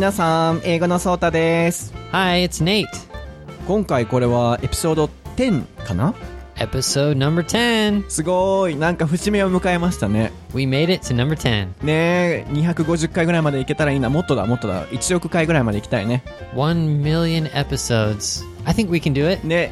皆さん、英語のソータです。Hi, it's Nate. 今回これはエピソード10かな？Episode number 10. すごい。なんか節目を迎えましたね。We made it to number 10. ねえ、250回ぐらいまでいけたらいいな。もっとだ、もっとだ。1億回ぐらいまで行きたいね。1 million episodes. I think we can do it. で、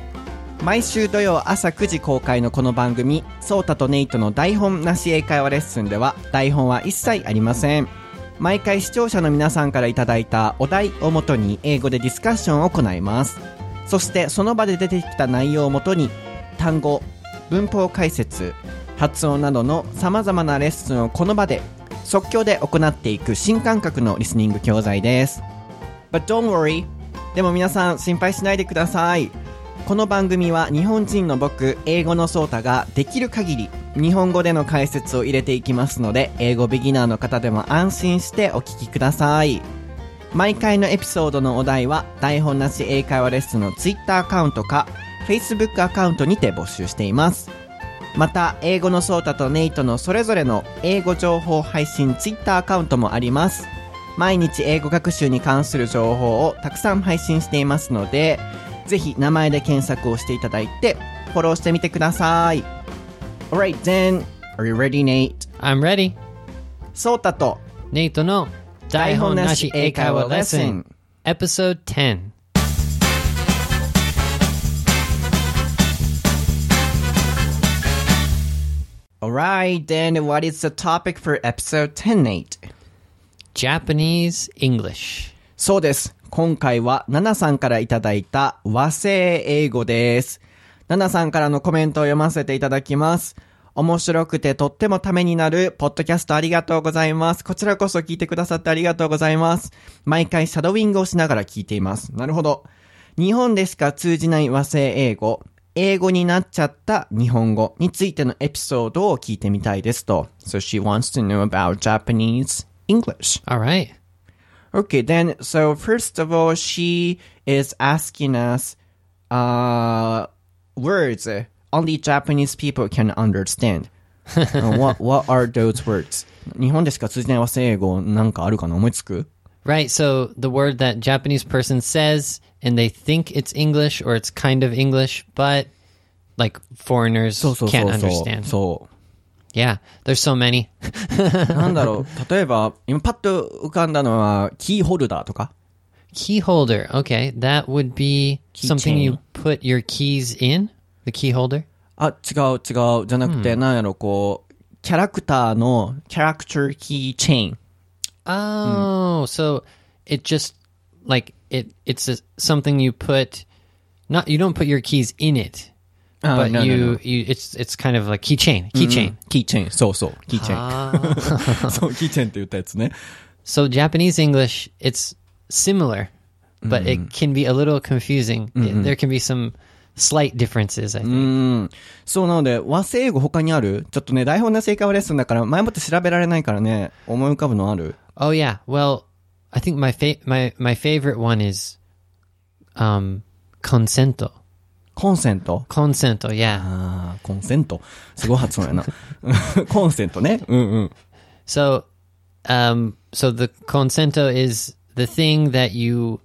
毎週土曜朝9時公開のこの番組、ソータとネイトの台本なし英会話レッスンでは、台本は一切ありません。毎回視聴者の皆さんからいいたお題をもとに英語でディスカッションを行います。そしてその場で出てきた内容をもとに、単語、文法解説、発音などの様々なレッスンをこの場で即興で行っていく新感覚のリスニング教材です。But don't worry. でも皆さん心配しないでください。この番組は日本人の僕、英語のソータができる限り日本語での解説を入れていきますので、英語ビギナーの方でも安心してお聞きください。毎回のエピソードのお題は台本なし英会話レッスンの Twitter アカウントか Facebook アカウントにて募集しています。また、英語のソータとネイトのそれぞれの英語情報配信 Twitter アカウントもあります。毎日英語学習に関する情報をたくさん配信していますので、ぜひ名前で検索をしていただいて、フォローしてみてください。Alright then, are you ready, Nate? I'm ready. ソータと Nate no 台本なし英会話レッスン Episode 10. Alright then, what is the topic for episode 10, Nate? Japanese English. そうです。 今回は、ナナさんからいただいた和製英語です。ナナさんからのコメントを読ませていただきます。面白くてとってもためになる、ポッドキャストありがとうございます。こちらこそ聞いてくださってありがとうございます。毎回シャドウィングをしながら聞いています。なるほど。日本でしか通じない和製英語、英語になっちゃった日本語についてのエピソードを聞いてみたいですと。So she wants to know about Japanese English. Alright. Okay, then, so first of all, she is asking us, uh, words only Japanese people can understand. Uh, what, what are those words? 日本でしか通じない和製英語なんかあるかな思いつく Right, so the word that Japanese person says and they think it's English or it's kind of English, but like foreigners そうそうそ can't うそう。 understand. そ Yeah, there's so many. う。なんだろう。例えば、今パッと浮かんだのは、キーホルダーとか Key holder. Okay, that would be something you put your keys in. The key holder. あ、違う違う。じゃなくて、なんやろ、こう、キャラクターの、キャラクターキーチェーン。 Oh, so it just like it. It's a, something you put. Not you don't put your keys in it, Uh, but no, you, no, no. you, it's it's kind of like keychain, mm-hmm. keychain, mm, keychain. So so keychain. Ah. so keychain So Japanese English, it's similar, but mm. it mm-hmm. can be a little confusing. Mm -hmm. There can be some slight differences, I think. Mm. うん。そうなので、和製英語他にあるちょっとね、台本の正解はレッスンだから、前もって調べられないからね、思い浮かぶのある Oh yeah, well, I think my, fa my, my favorite one is, um, consento. コンセント Consento. Yeah. ああ、コンセント。すごい発音やな。コンセントね。うんうん。 So, um, so the consento is the thing that you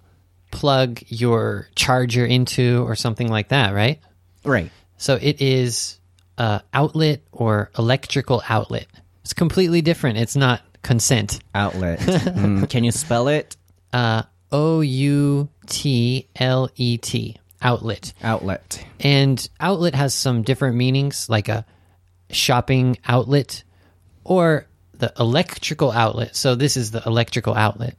plug your charger into or something like that, right? Right. So it is a outlet or electrical outlet. It's completely different. It's not consent. outlet. うん Can you spell it? Uh, O U T L E T. Outlet. outlet. And outlet has some different meanings, like a shopping outlet or the electrical outlet. So this is the electrical outlet.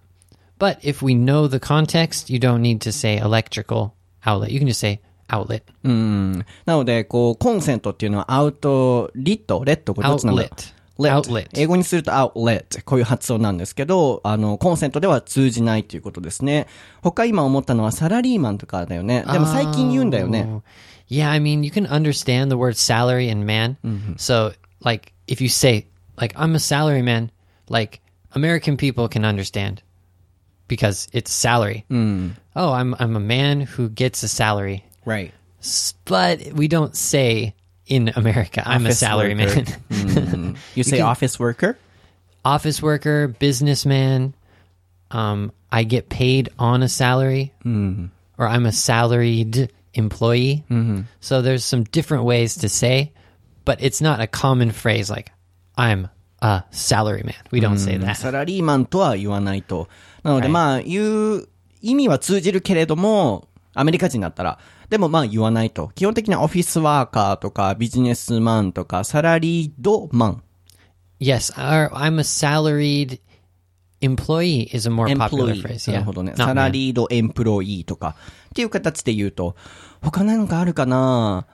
But if we know the context, you don't need to say electrical outlet. You can just say outlet. なので、こう、コンセントっていうのはアウト、リット、レット、これどっちなんだ Outlet. Let Outlet. 英語にすると outlet。こういう発音なんですけど、あの、コンセントでは通じないということですね。他今思ったのはサラリーマンとかだよね。でも最近言うんだよね。 Oh. Yeah, I mean, you can understand the word salary and man. So, like, if you say, like, I'm a salary man, like, American people can understand because it's salary. Oh, I'm, I'm a man who gets a salary. Right. S- But we don't say in America, I'm a Office salary worker. man. You say office worker? Office worker, businessman. Um, I get paid on a salary or I'm a salaried employee. So there's some different ways to say, but it's not a common phrase like I'm a salaryman. We don't say that. サラリーマンとは言わないと。なのではいまあ、言う意味は通じるけれども、 アメリカ人だったら、でもまあ言わないと。基本的にはオフィスワーカーとかビジネスマンとかサラリードマン。Yes, or I'm a salaried employee is a more popular phrase. ー。な.るほどね。サラ.リードエンプロイーとか。っていう形で言うと、他なんかあるかな？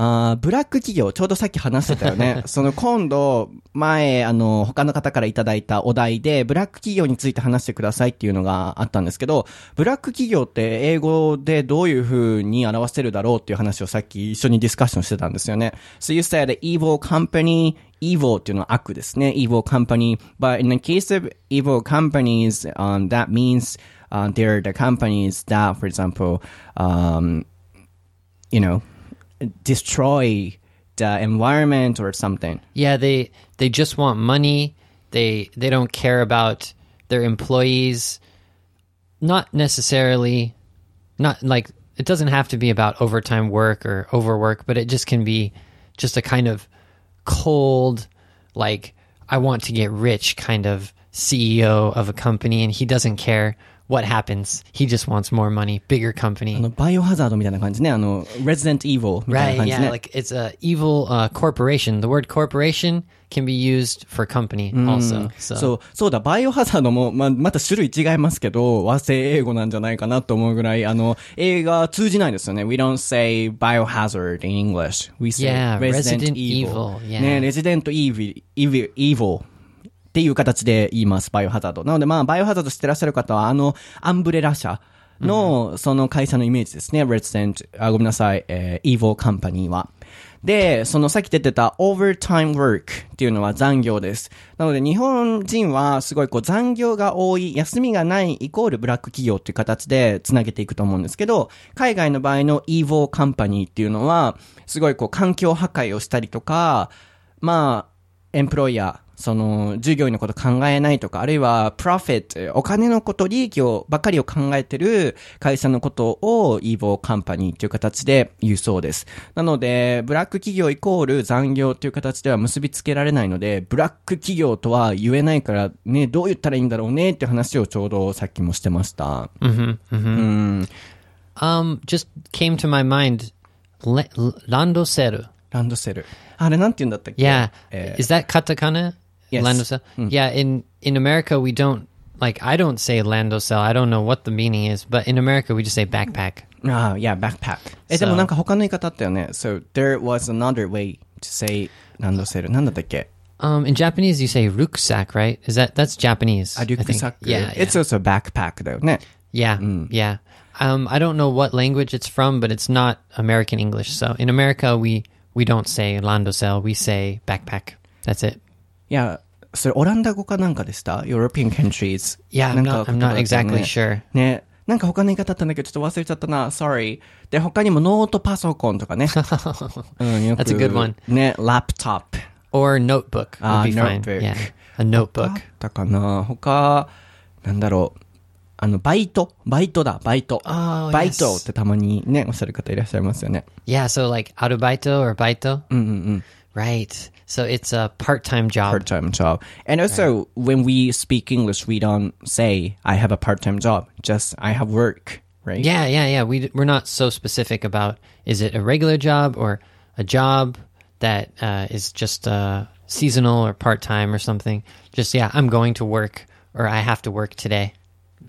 あーブラック企業、ちょうどさっき話してたよね。その今度、前、あの、他の方からいただいたお題で、ブラック企業について話してくださいっていうのがあったんですけど、ブラック企業って英語でどういう風に表せるだろうっていう話をさっき一緒にディスカッションしてたんですよね。So you said evil company, evil っていうのは悪ですね。evil company. But in the case of evil companies, um, that means uh, they're the companies that, for example, um, you know, destroy the environment or something. Yeah, they they just want money. They they don't care about their employees. Not necessarily not like it doesn't have to be about overtime work or overwork, but it just can be just a kind of cold like I want to get rich kind of CEO of a company and he doesn't care what happens. He just wants more money, bigger あ company. の、バイオハザードみたいな感じね。あの、Resident Evil みたいな Right, 感じ yeah, ね。 like it's a evil uh, corporation. The word corporation can be used for company also. So そう、そうだ、バイオハザードも、まあ、また種類違いますけど、和製英語なんじゃないかなと思うぐらい、あの、映画通じないですよね。We don't say biohazard in English. We say Yeah, Resident Resident Evil. Evil, yeah. ね、レジデン っていう形で言います、バイオハザード。なのでまあ、バイオハザード知ってらっしゃる方は、あの、アンブレラ社の、その会社のイメージですね。Resident、あ、ごめんなさい、えー、Evil Company は。で、そのさっき出てた overtime work っていうのは残業です。なので日本人はすごいこう残業が多い、休みがないイコールブラック企業っていう形でつなげていくと思うんですけど、海外の場合の evil company っていうのは、すごいこう環境破壊をしたりとか、まあ、エンプロイヤー、その、従業員のこと考えないとか、あるいは、プロフィット、お金のこと、利益を、ばっかりを考えてる会社のことを、イーボーカンパニーっていう形で言うそうです。なので、ブラック企業イコール残業っていう形では結びつけられないので、ブラック企業とは言えないから、ね、どう言ったらいいんだろうねっていう話をちょうどさっきもしてました。um just came to my mind. ランドセル。あれなんて言うんだったっけ Yeah. え Is that katakana? Yes. Landosel? Yeah, in in America we don't like I don't say landosel. I don't know what the meaning is, but in America we just say backpack. ああ、いや、backpack。え、でも So- なんか他の言い方あったよね。So, there was another way to say ランドセル。なんだったっけ Um, in Japanese you say rucksack, right? Is that that's Japanese? あ、リュックサッ I ク。 think. Yeah, It's also backpack だよね。 yeah, yeah. Um, I don't know what language it's from, but it's not American English. So in America we we don't say landosel. We say backpack. That's it. いや、それオランダ語かなんかでした ?European countries。Yeah, な I'm not. I'm not exactly ね sure. ね。なんか他の言い方あったんだけど、ちょっと忘れちゃったな。Sorry。で、他にもノートパソコンとかね。うん、よく That's a good one. ね、ラップトップ。Or notebook would Ah, be fine. notebook. Yeah, a あ notebook. ったかな他、なんだろう。あの、バイト。バイトだ、バイト。 Oh, バイト yes. ってたまにね、おっしゃる方いらっしゃいますよね。 Yeah, so like arubaito or baito. うんうんうん。 Right. So it's a part-time job. part-time job. And also, when we speak English, we don't say, I have a part-time job. Just, I have work, right? Yeah, yeah, yeah. We we're not so specific about is it a regular job or a job that uh, is just uh, seasonal or part-time or something. Just yeah, I'm going to work or I have to work today.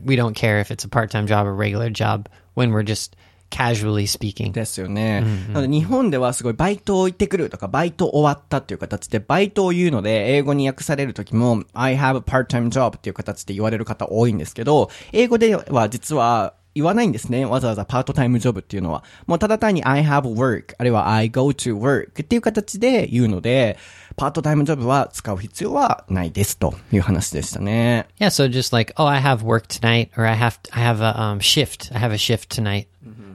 We don't care if it's a part-time job or regular job when we're just casually speaking. ですよね。なので日本ではすごいバイト行ってくるとか、バイト終わったっていう形で、バイトを言うので、英語に訳されるときも、I have a part-time job っていう形で言われる方多いんですけど、英語では実は言わないんですね。わざわざパートタイムジョブっていうのは。もうただ単に I have work、あるいは I go to work っていう形で言うので、パートタイムジョブは使う必要はないですという話でしたね。 Yeah, so just like, oh, I have work tonight, or I have I have a um, shift. I have a shift tonight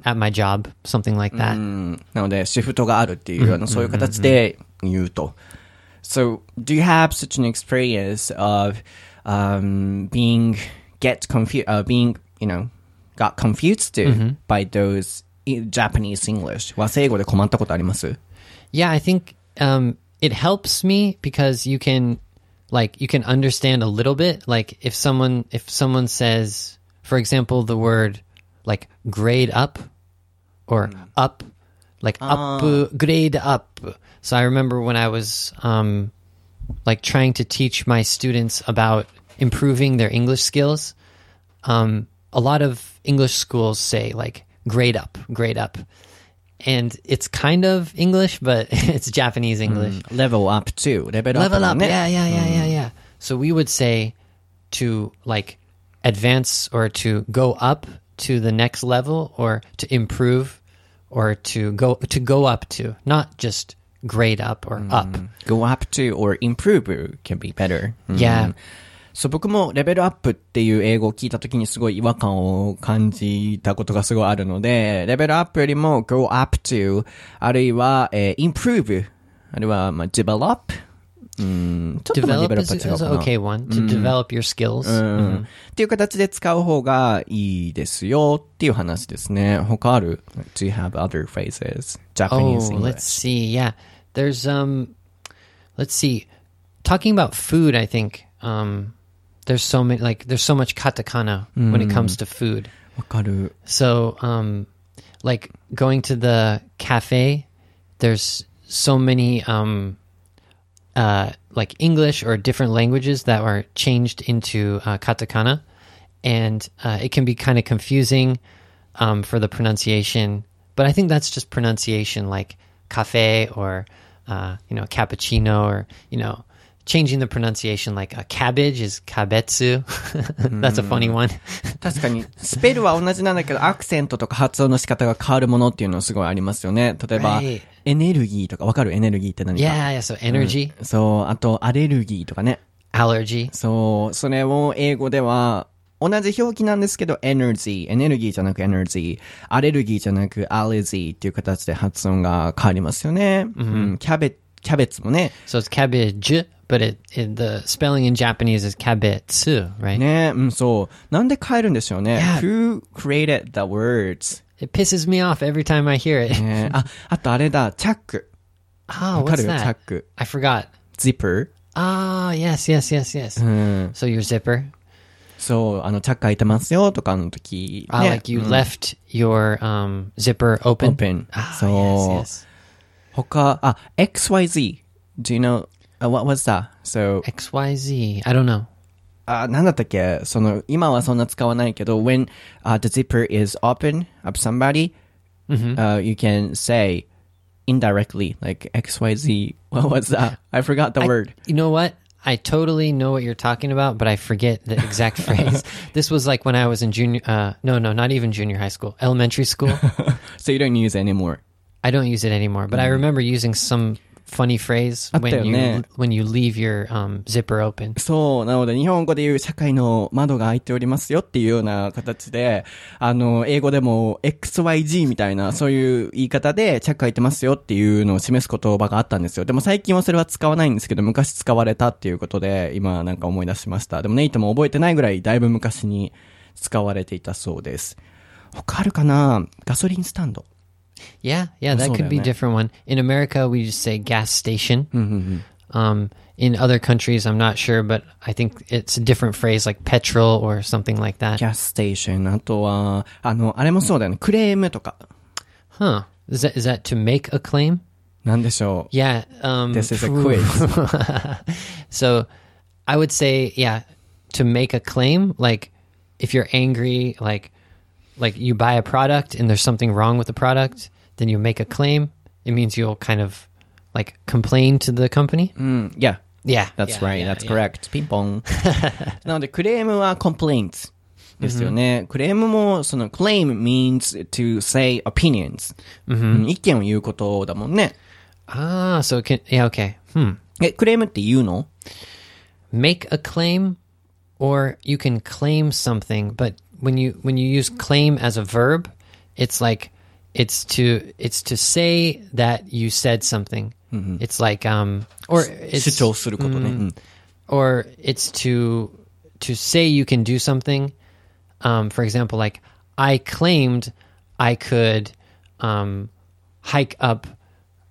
at my job, something like that. なので、シフトがあるっていう、あの、そういう形で言うと。So, do you have such an experience of um, being get confused, uh, being, you know, got confused by those i- Japanese English. 和製語で困ったことあります Yeah, I think um, it helps me because you can, like, you can understand a little bit. Like, if someone if someone says, for example, the word like grade up or up, like up grade up. So I remember when I was um, like trying to teach my students about improving their English skills. Um, a lot of English schools say like grade up, grade up and it's kind of English, but it's Japanese hmm. English. Mm. Level up too. Level, level up. up. Yeah, yeah, yeah, yeah, hmm. yeah. So we would say to like advance or to go up to the next level or to improve or to go to go up to, not just grade up or mm. up. Go up to or improve can be better. Mm. Yeah. そう、僕もレベルアップっていう英語を聞いたときにすごい違和感を感じたことがすごいあるので、レベルアップよりも go up to、あるいは、えー improve、あるいは、まあ、develop、うん、ちょっとまあレベ Develop ルアップは違うかな。okay one to develop your skills. うんっていう形で使う方がいいですよっていう話ですね。他ある ?Do you have other phrases? Japanese Oh, let's see. Yeah. There's um let's see. Talking about food, I think um there's so many like there's so much katakana when it comes to food. わかる。 So um like going to the cafe, there's so many um uh like English or different languages that are changed into uh, katakana and uh, it can be kind of confusing um, for the pronunciation. But I think that's just pronunciation, like cafe or uh, you know cappuccino, or you know changing the pronunciation. Like a cabbage is kabetsu. that's a funny one. 確かに、スペルは同じなんだけど、アクセントとか発音の仕方が変わるものっていうのすごいありますよね。例えば Right.、エネルギーとか、わかる？エネルギーって何？か yeah, yeah. So energy, そう、あと、アレルギーとかね。allergy. そう、それを英語では、同じ表記なんですけど、エネルギー、エネルギーじゃなくエネルギー、アレルギーじゃなくアレジーっていう形で発音が変わりますよね。うん、キャベ、キャベツもね、So it's cabbage, but it, it the spelling in Japanese is kabetsu, right? ね、うん、そう。なんで変えるんでしょうね。 Yeah. Who created the words? It pisses me off every time I hear it. ね、あ、あとあれだ、チャック。 Oh, わか what's るチャッ that? ク。 I forgot. zipper。 Ah, yes, yes, yes, yes. うん。 So your zipper. そう、あの、チャック開いてますよとかの時。 Ah, ね like you left your um, zipper open. open. Ah, そう。 yes, yes. 他、あ、XYZ. Do you know, uh, what was that? So, X Y Z. I don't know. あ、なんだったっけその、今はそんな使わないけど、when、uh, the zipper is open of somebody, uh, you can say indirectly, like XYZ. What was that? I forgot the I- word. You know what? I totally know what you're talking about, but I forget the exact phrase. This was like when I was in junior. Uh, no, no, not even junior high school. Elementary school. So you don't use it anymore. I don't use it anymore, but I remember using some funny phrase when あったよね。you when you leave your um, zipper open. そう。なので、日本語で言う社会の窓が開いておりますよっていうような形で、あの、英語でも XYG みたいな、そういう言い方で、チャック開いてますよっていうのを示す言葉があったんですよ。でも最近はそれは使わないんですけど、昔使われたっていうことで、今なんか思い出しました。でもネイトも覚えてないぐらい、だいぶ昔に使われていたそうです。他あるかな？ガソリンスタンド。Yeah, yeah, that so could be a then, eh? different one. In America, we just say gas station. Um, in other countries, I'm not sure, but I think it's a different phrase like petrol or something like that. キャスステーション。あとは、あの、あれもそうだよね。クレームとか。 Huh? Is that is that to make a claim? なんでしょう。 Yeah. Um, This is a quiz. so I would say, yeah, to make a claim, like if you're angry, like like you buy a product and there's something wrong with the product, then you make a claim. It means you'll kind of like complain to the company. うん。Yeah. Yeah, That's yeah, right. yeah, That's yeah. correct. ピンポン。なので、クレームは complaints ですよね。クレームも、その claim means to say opinions、うん意見を言うことだもんね。 Ah, so it can yeah, okay. Hmm. え、クレームって言うの Make a claim or you can claim something, but when you when you use claim as a verb, it's like it's to it's to say that you said something. It's like um or it's 主張することね。うん or it's to to say you can do something, um, for example, like I claimed I could um, hike up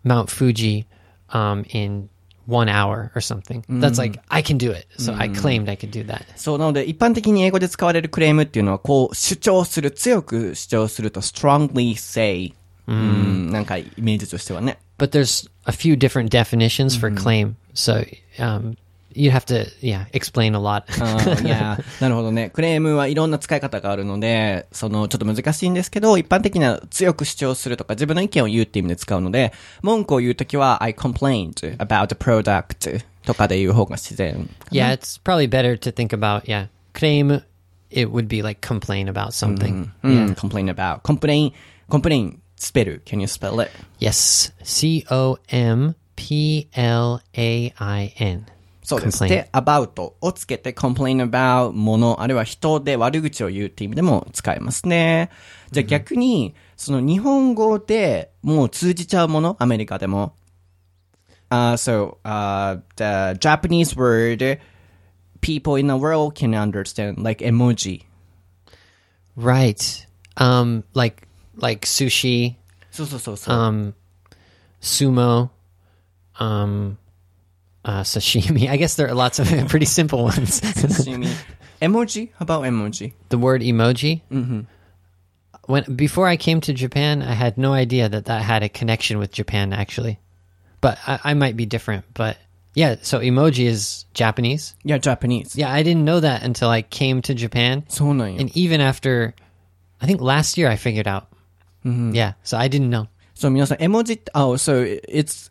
Mount Fuji um, in one hour or something. That's like I can do it. So I claimed I could do that. そう、なので、一般的に英語で使われるクレームっていうのは、こう、主張する、強く主張すると、strongly say。うん、なんか、イメージとしてはね。 But there's a few different definitions for claim. So um, you have to, yeah, explain a lot. あーいや、なるほどね。クレームはいろんな使い方があるので、その、ちょっと難しいんですけど、一般的な強く主張するとか、自分の意見を言うっていう意味で使うので、文句を言うときは、I complained about the product とかで言う方が自然。 yeah, it's probably better to think about, yeah, claim, it would be like complain about something. うん、complain about. complain, complain, スペル。Can you spell it? Yes. C O M P L A I N. そうです。で、about をつけて complain about もの、あるいは人で悪口を言うっていう意味でも使えますね。じゃあ逆に、その日本語でもう通じちゃうもの、アメリカでも。Uh, so, uh, the Japanese word people in the world can understand, like emoji. Right. Um, like like sushi, そうそうそうそう。um, sumo, um, uh, sashimi. I guess there are lots of pretty simple ones. emoji? How about emoji? the word emoji. Mm-hmm. When before I came to Japan, I had no idea that that had a connection with Japan. Actually, but I, I might be different. But yeah, so emoji is Japanese. Yeah, Japanese. Yeah, I didn't know that until I came to Japan, そうなんよ。 and even after, I think last year I figured out. Yeah, so I didn't know. そう、皆さん、絵文字って、oh, so it's,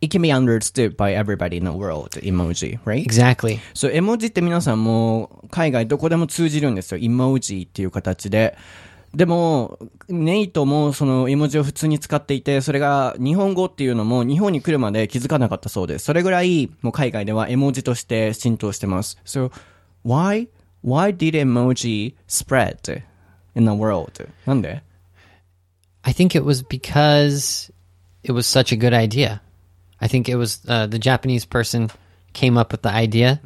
it can be understood by everybody in the world, emoji, right? Exactly. そう、絵文字って皆さんもう海外どこでも通じるんですよ。イモジっていう形で。でも、ネイトもその絵文字を普通に使っていて、それが日本語っていうのも日本に来るまで気づかなかったそうです。それぐらいもう海外では絵文字として浸透してます。So, why, why did emoji spread in the world? なんで I think it was because it was such a good idea. I think it was uh, the Japanese person came up with the idea,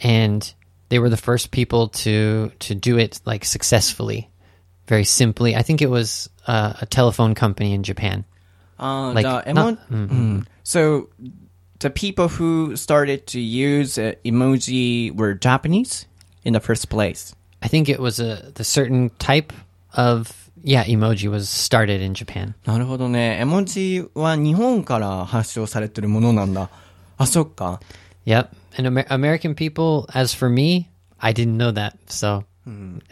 and they were the first people to to do it like successfully, very simply. I think it was uh, a telephone company in Japan. Uh, Like, the not- emo- Mm. So the people who started to use uh, emoji were Japanese in the first place. I think it was a the certain type of yeah emoji was started in Japan. なるほどね。絵文字は日本から発祥されてるものなんだ。あ、そっか。 Yep, and Amer- American people. As for me, I didn't know that, so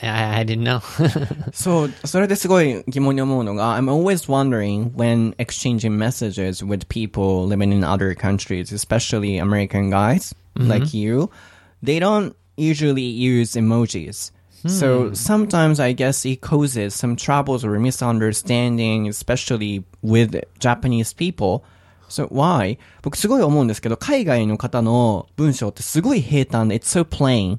I, I didn't know. そう、それですごい疑問に思うのが、I'm always wondering when exchanging messages with people living in other countries, especially American guys like you, they don't usually use emojis. So sometimes I guess it causes some troubles or misunderstanding, especially with Japanese people. So why? 僕すごい思うんですけど、海外の方の文章ってすごい平坦で、it's so plain.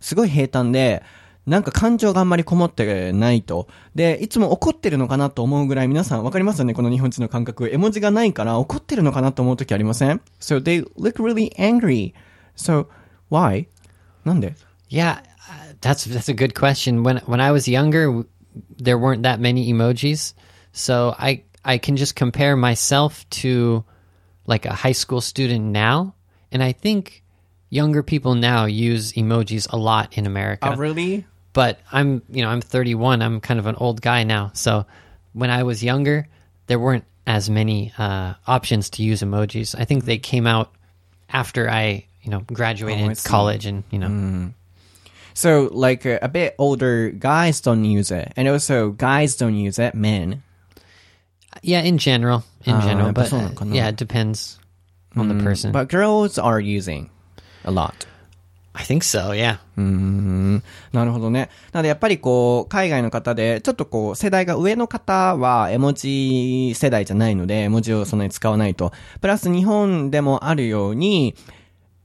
すごい平坦で、なんか感情があんまりこもってないと。で、いつも怒ってるのかなと思うぐらい皆さんわかりますよねこの日本人の感覚。絵文字がないから怒ってるのかなと思う時ありません ?So they look really angry. So, why? なんで Yeah, uh, that's that's a good question. When when I was younger, there weren't that many emojis, so I I can just compare myself to like a high school student now, and I think younger people now use emojis a lot in America. Oh, really? But I'm you know I'm 31. I'm kind of an old guy now. So when I was younger, there weren't as many uh, options to use emojis. I think they came out after I you know graduated Oh, college and you know. So, like, uh, a bit older guys don't use it. And also, guys don't use it, men. Yeah, in general, in Ah, general, but uh, yeah, it depends on the person. But girls are using a lot. I think so. Yeah. なるほどね。なのでやっぱりこう、海外の方で、ちょっとこう、世代が上の方は絵文字世代じゃないので、絵文字をそんなに使わないと。プラス日本でもあるように、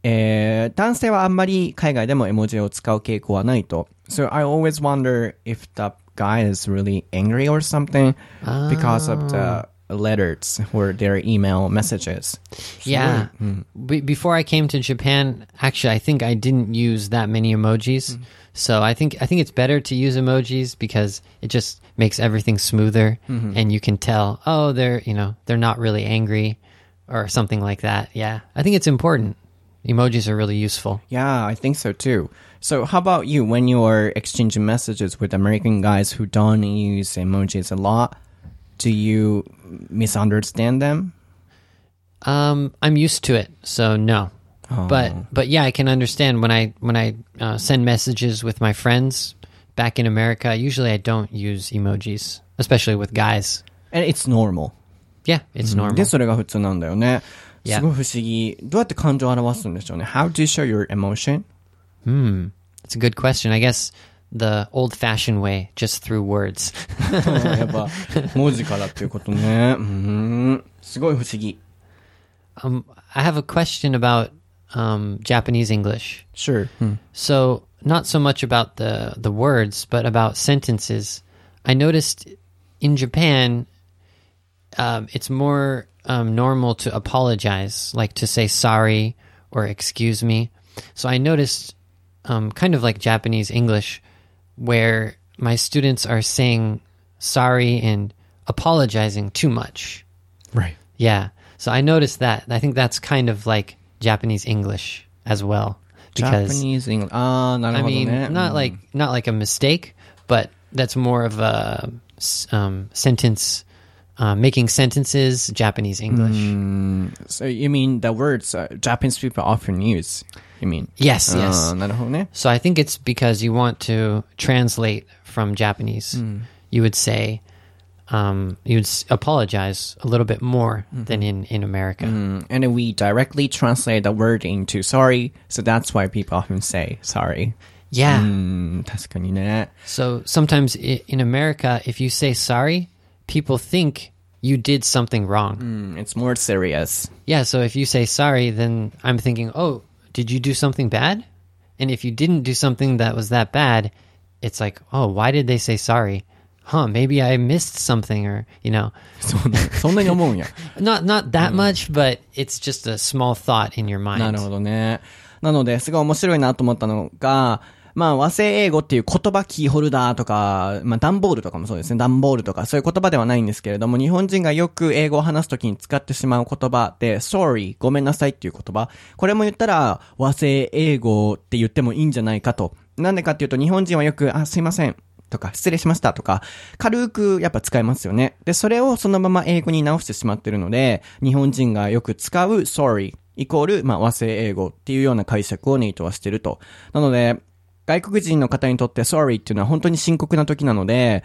えー、男性はあんまり海外でも絵文字を使う傾向はないと。So I always wonder if the guy is really angry or something because of the letters or their email messages. Yeah. Be- before I came to Japan, actually, I think I didn't use that many emojis. So I think I think it's better to use emojis because it just makes everything smoother, and you can tell, oh, they're you know they're not really angry or something like that. Yeah, I think it's important. Emojis are really useful. Yeah, I think so too. So, how about you when you're exchanging messages with American guys who don't use emojis a lot? Do you misunderstand them? Um, I'm used to it, so no. But but yeah, I can understand when I when I uh, send messages with my friends back in America. Usually, I don't use emojis, especially with guys. And it's normal. Yeah, it's normal. で、それが普通なんだよね。 Yeah. すごい不思議。どうやって感情を表すんでしょうね ?How do you show your emotion? Hmm, it's a good question. I guess the old-fashioned way, just through words. やっぱ、文字からっていうことね。うん。すごい不思議。 um, I have a question about um, Japanese English. Sure. So not so much about the the words, but about sentences. I noticed in Japan, um, it's more um, normal to apologize, like to say sorry or excuse me. So I noticed, um, kind of like Japanese English, where my students are saying sorry and apologizing too much. Right. Yeah. So I noticed that. I think that's kind of like Japanese English as well. Because Japanese English. Ah, uh, I mean, not mm. like not like a mistake, but that's more of a um, sentence uh, making sentences Japanese English. Mm, so you mean the words uh, Japanese people often use? You mean yes, ah, yes. So I think it's because you want to translate from Japanese. Mm. You would say um, you'd apologize a little bit more mm. than in in America. Mm, and we directly translate the word into sorry, so that's why people often say sorry. Yeah. Mm, so sometimes in America, if you say sorry, people think you did something wrong. Mm, it's more serious. Yeah, so if you say sorry, then I'm thinking, oh, did you do something bad? And if you didn't do something that was that bad, it's like, oh, why did they say sorry? Huh, maybe I missed something or, you know, そんな、そんなに思うんや。 not not that much, but it's just a small thought in your な mind. るほどね。なので、すごい面白いなと思ったのが、 まあ、和製英語っていう言葉キーホルダーとか、まあ、段ボールとかもそうですね。段ボールとか、そういう言葉ではないんですけれども、日本人がよく英語を話すときに使ってしまう言葉で、sorry、ごめんなさいっていう言葉。これも言ったら、和製英語って言ってもいいんじゃないかと。なんでかっていうと、日本人はよく、あ、すいません。とか、失礼しましたとか、軽くやっぱ使いますよね。で、それをそのまま英語に直してしまってるので、日本人がよく使う sorry イコール、まあ、和製英語っていうような解釈をネイトはしてると。なので、外国人の方にとって sorry っていうのは本当に深刻な時なので、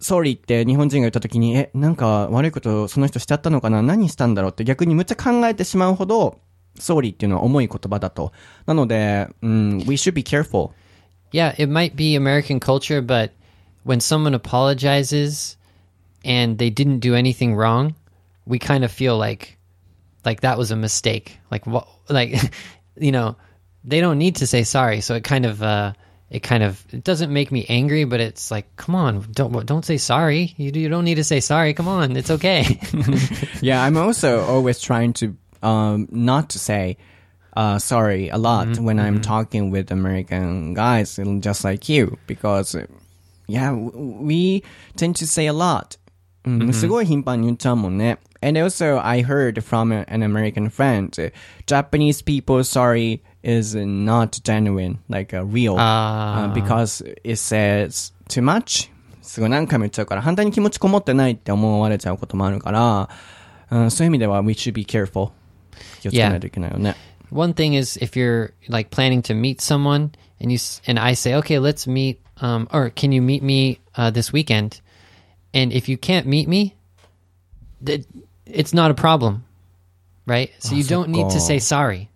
sorry って日本人が言った時に、え、なんか悪いことその人しちゃったのかな何したんだろうって逆にむっちゃ考えてしまうほど、sorry っていうのは重い言葉だと。なので、うん、we should be careful. Yeah, it might be American culture, but when someone apologizes and they didn't do anything wrong, we kind of feel like like that was a mistake. Like what like you know, they don't need to say sorry, so it kind of uh it kind of it doesn't make me angry, but it's like, come on, don't don't say sorry. You you don't need to say sorry. Come on, it's okay. Yeah, I'm also always trying to um not to say uh sorry a lot when I'm talking with American guys just like you because uh, yeah, w- we tend to say a lot. うんすごい頻繁に言っちゃうもんね。And also, I heard from an American friend, uh, Japanese people sorry is not genuine, like uh, real, uh, because it says too much. すごい何回も言っちゃうから、反対に気持ちこもってないって思われちゃうこともあるから、うん、そういう意味では、we should be careful. 気をつけないといけないよね。 One thing is if you're like planning to meet someone and you s- and I say, okay, let's meet, um, or can you meet me uh, this weekend? And if you can't meet me, th- it's not a problem, right? So you don't need to say sorry.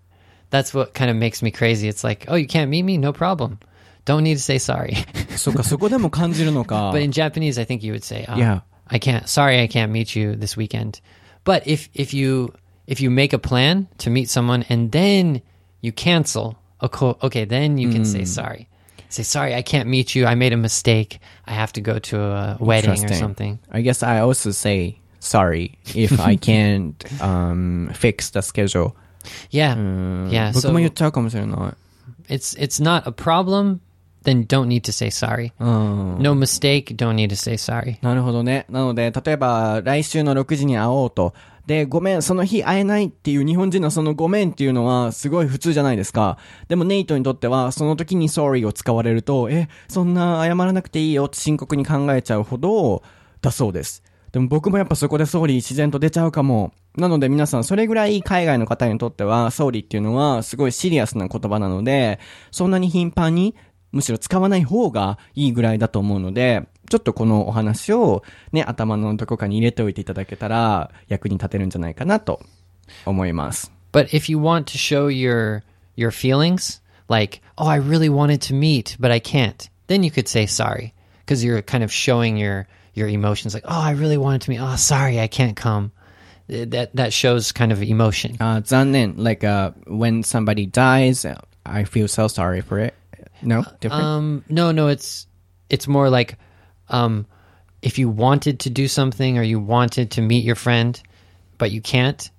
That's what kind of makes me crazy. It's like, oh, you can't meet me, no problem. Don't need to say sorry. そうか、そこでも感じるのか。 but in Japanese, I think you would say, oh, Yeah. I can't. Sorry, I can't meet you this weekend. But if if you if you make a plan to meet someone and then you cancel, okay, okay then you can say sorry. Say sorry, I can't meet you. I made a mistake. I have to go to a wedding or Interesting. something. I guess I also say sorry if I can't um, fix the schedule. Yeah. うん、Yeah, 僕 so- も言っちゃうかもしれない。It's it's not a problem, then don't need to say sorry. うん。No mistake, don't need to say sorry. なるほどね。なので、例えば、来週の6時に会おうと。で、ごめん、その日会えないっていう日本人のそのごめんっていうのはすごい普通じゃないですか。でもネイトにとっては、その時に sorry を使われると、え、そんな謝らなくていいよって深刻に考えちゃうほど、だそうです。でも僕もやっぱそこで sorry 自然と出ちゃうかも。なので皆さん、それぐらい海外の方にとっては、sorry っていうのはすごいシリアスな言葉なので、そんなに頻繁にむしろ使わない方がいいぐらいだと思うので、ちょっとこのお話をね、頭のどこかに入れておいていただけたら役に立てるんじゃないかなと思います。But if you want to show your your feelings, like, oh, I really wanted to meet, but I can't, then you could say sorry because you're kind of showing your your emotions like oh i really wanted to meet oh sorry i can't come. That that shows kind of emotion. Uh like uh when somebody dies i feel so sorry for it. No? Uh, Different? um no no it's it's more like um if you wanted to do something or you wanted to meet your friend but you can't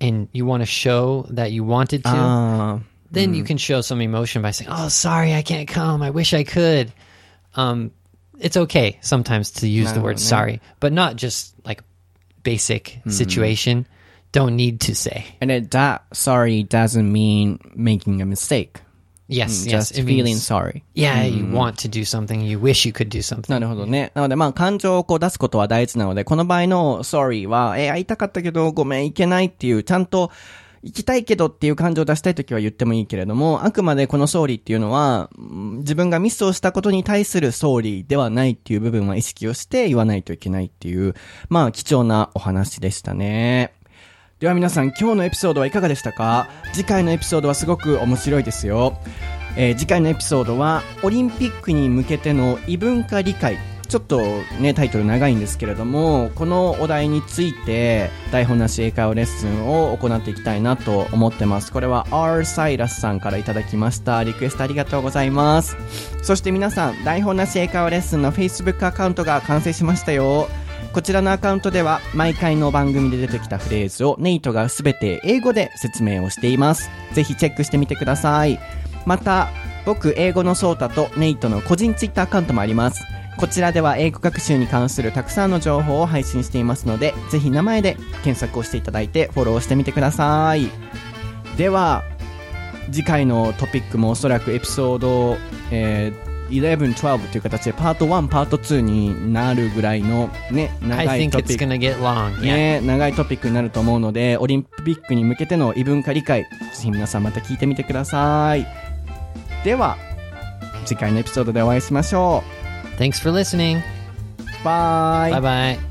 and you want to show that you wanted to uh, then mm. you can show some emotion by saying oh sorry i can't come. I wish i could. Um it's okay sometimes to use the No, word no. sorry, but not just like basic situation. Don't need to say. And then that sorry doesn't mean making a mistake. Yes, yes. Just It feeling means, sorry. yeah, you want to do something. You wish you could do something. なるほどね。なので、まあ、感情をこう出すことは大事なので、この場合の sorry は、え、会いたかったけど、ごめん、行けないっていう、ちゃんと、 行きたいけどっていう感情を出したいときは言ってもいいけれども、あくまでこの sorry っていうのは、自分がミスをしたことに対する sorry ではないっていう部分は意識をして言わないといけないっていう、まあ、貴重なお話でしたね。では皆さん今日のエピソードはいかがでしたか？次回のエピソードはすごく面白いですよ、えー次回のエピソードはオリンピックに向けての異文化理解。ちょっとねタイトル長いんですけれどもこのお題について台本なし英会話レッスンを行っていきたいなと思ってますこれは R サイラスさんからいただきましたリクエストありがとうございますそして皆さん台本なし英会話レッスンの Facebook アカウントが完成しましたよこちらのアカウントでは毎回の番組で出てきたフレーズをネイトがすべて英語で説明をしています。ぜひチェックしてみてください。また、僕英語のソータとネイトの個人ツイッターアカウントもあります。こちらでは英語学習に関するたくさんの情報を配信していますので、ぜひ名前で検索をしていただいてフォローしてみてください。では、次回のトピックもおそらくエピソード、えー11、12という形でパート1、パート2になるぐらいのね、長いトピック.ね、長いトピックになると思うので、オリンピックに向けての異文化理解、ぜひ皆さんまた聞いてみてください。では、次回のエピソードでお会いしましょ Thanks for listening. Bye. Bye bye.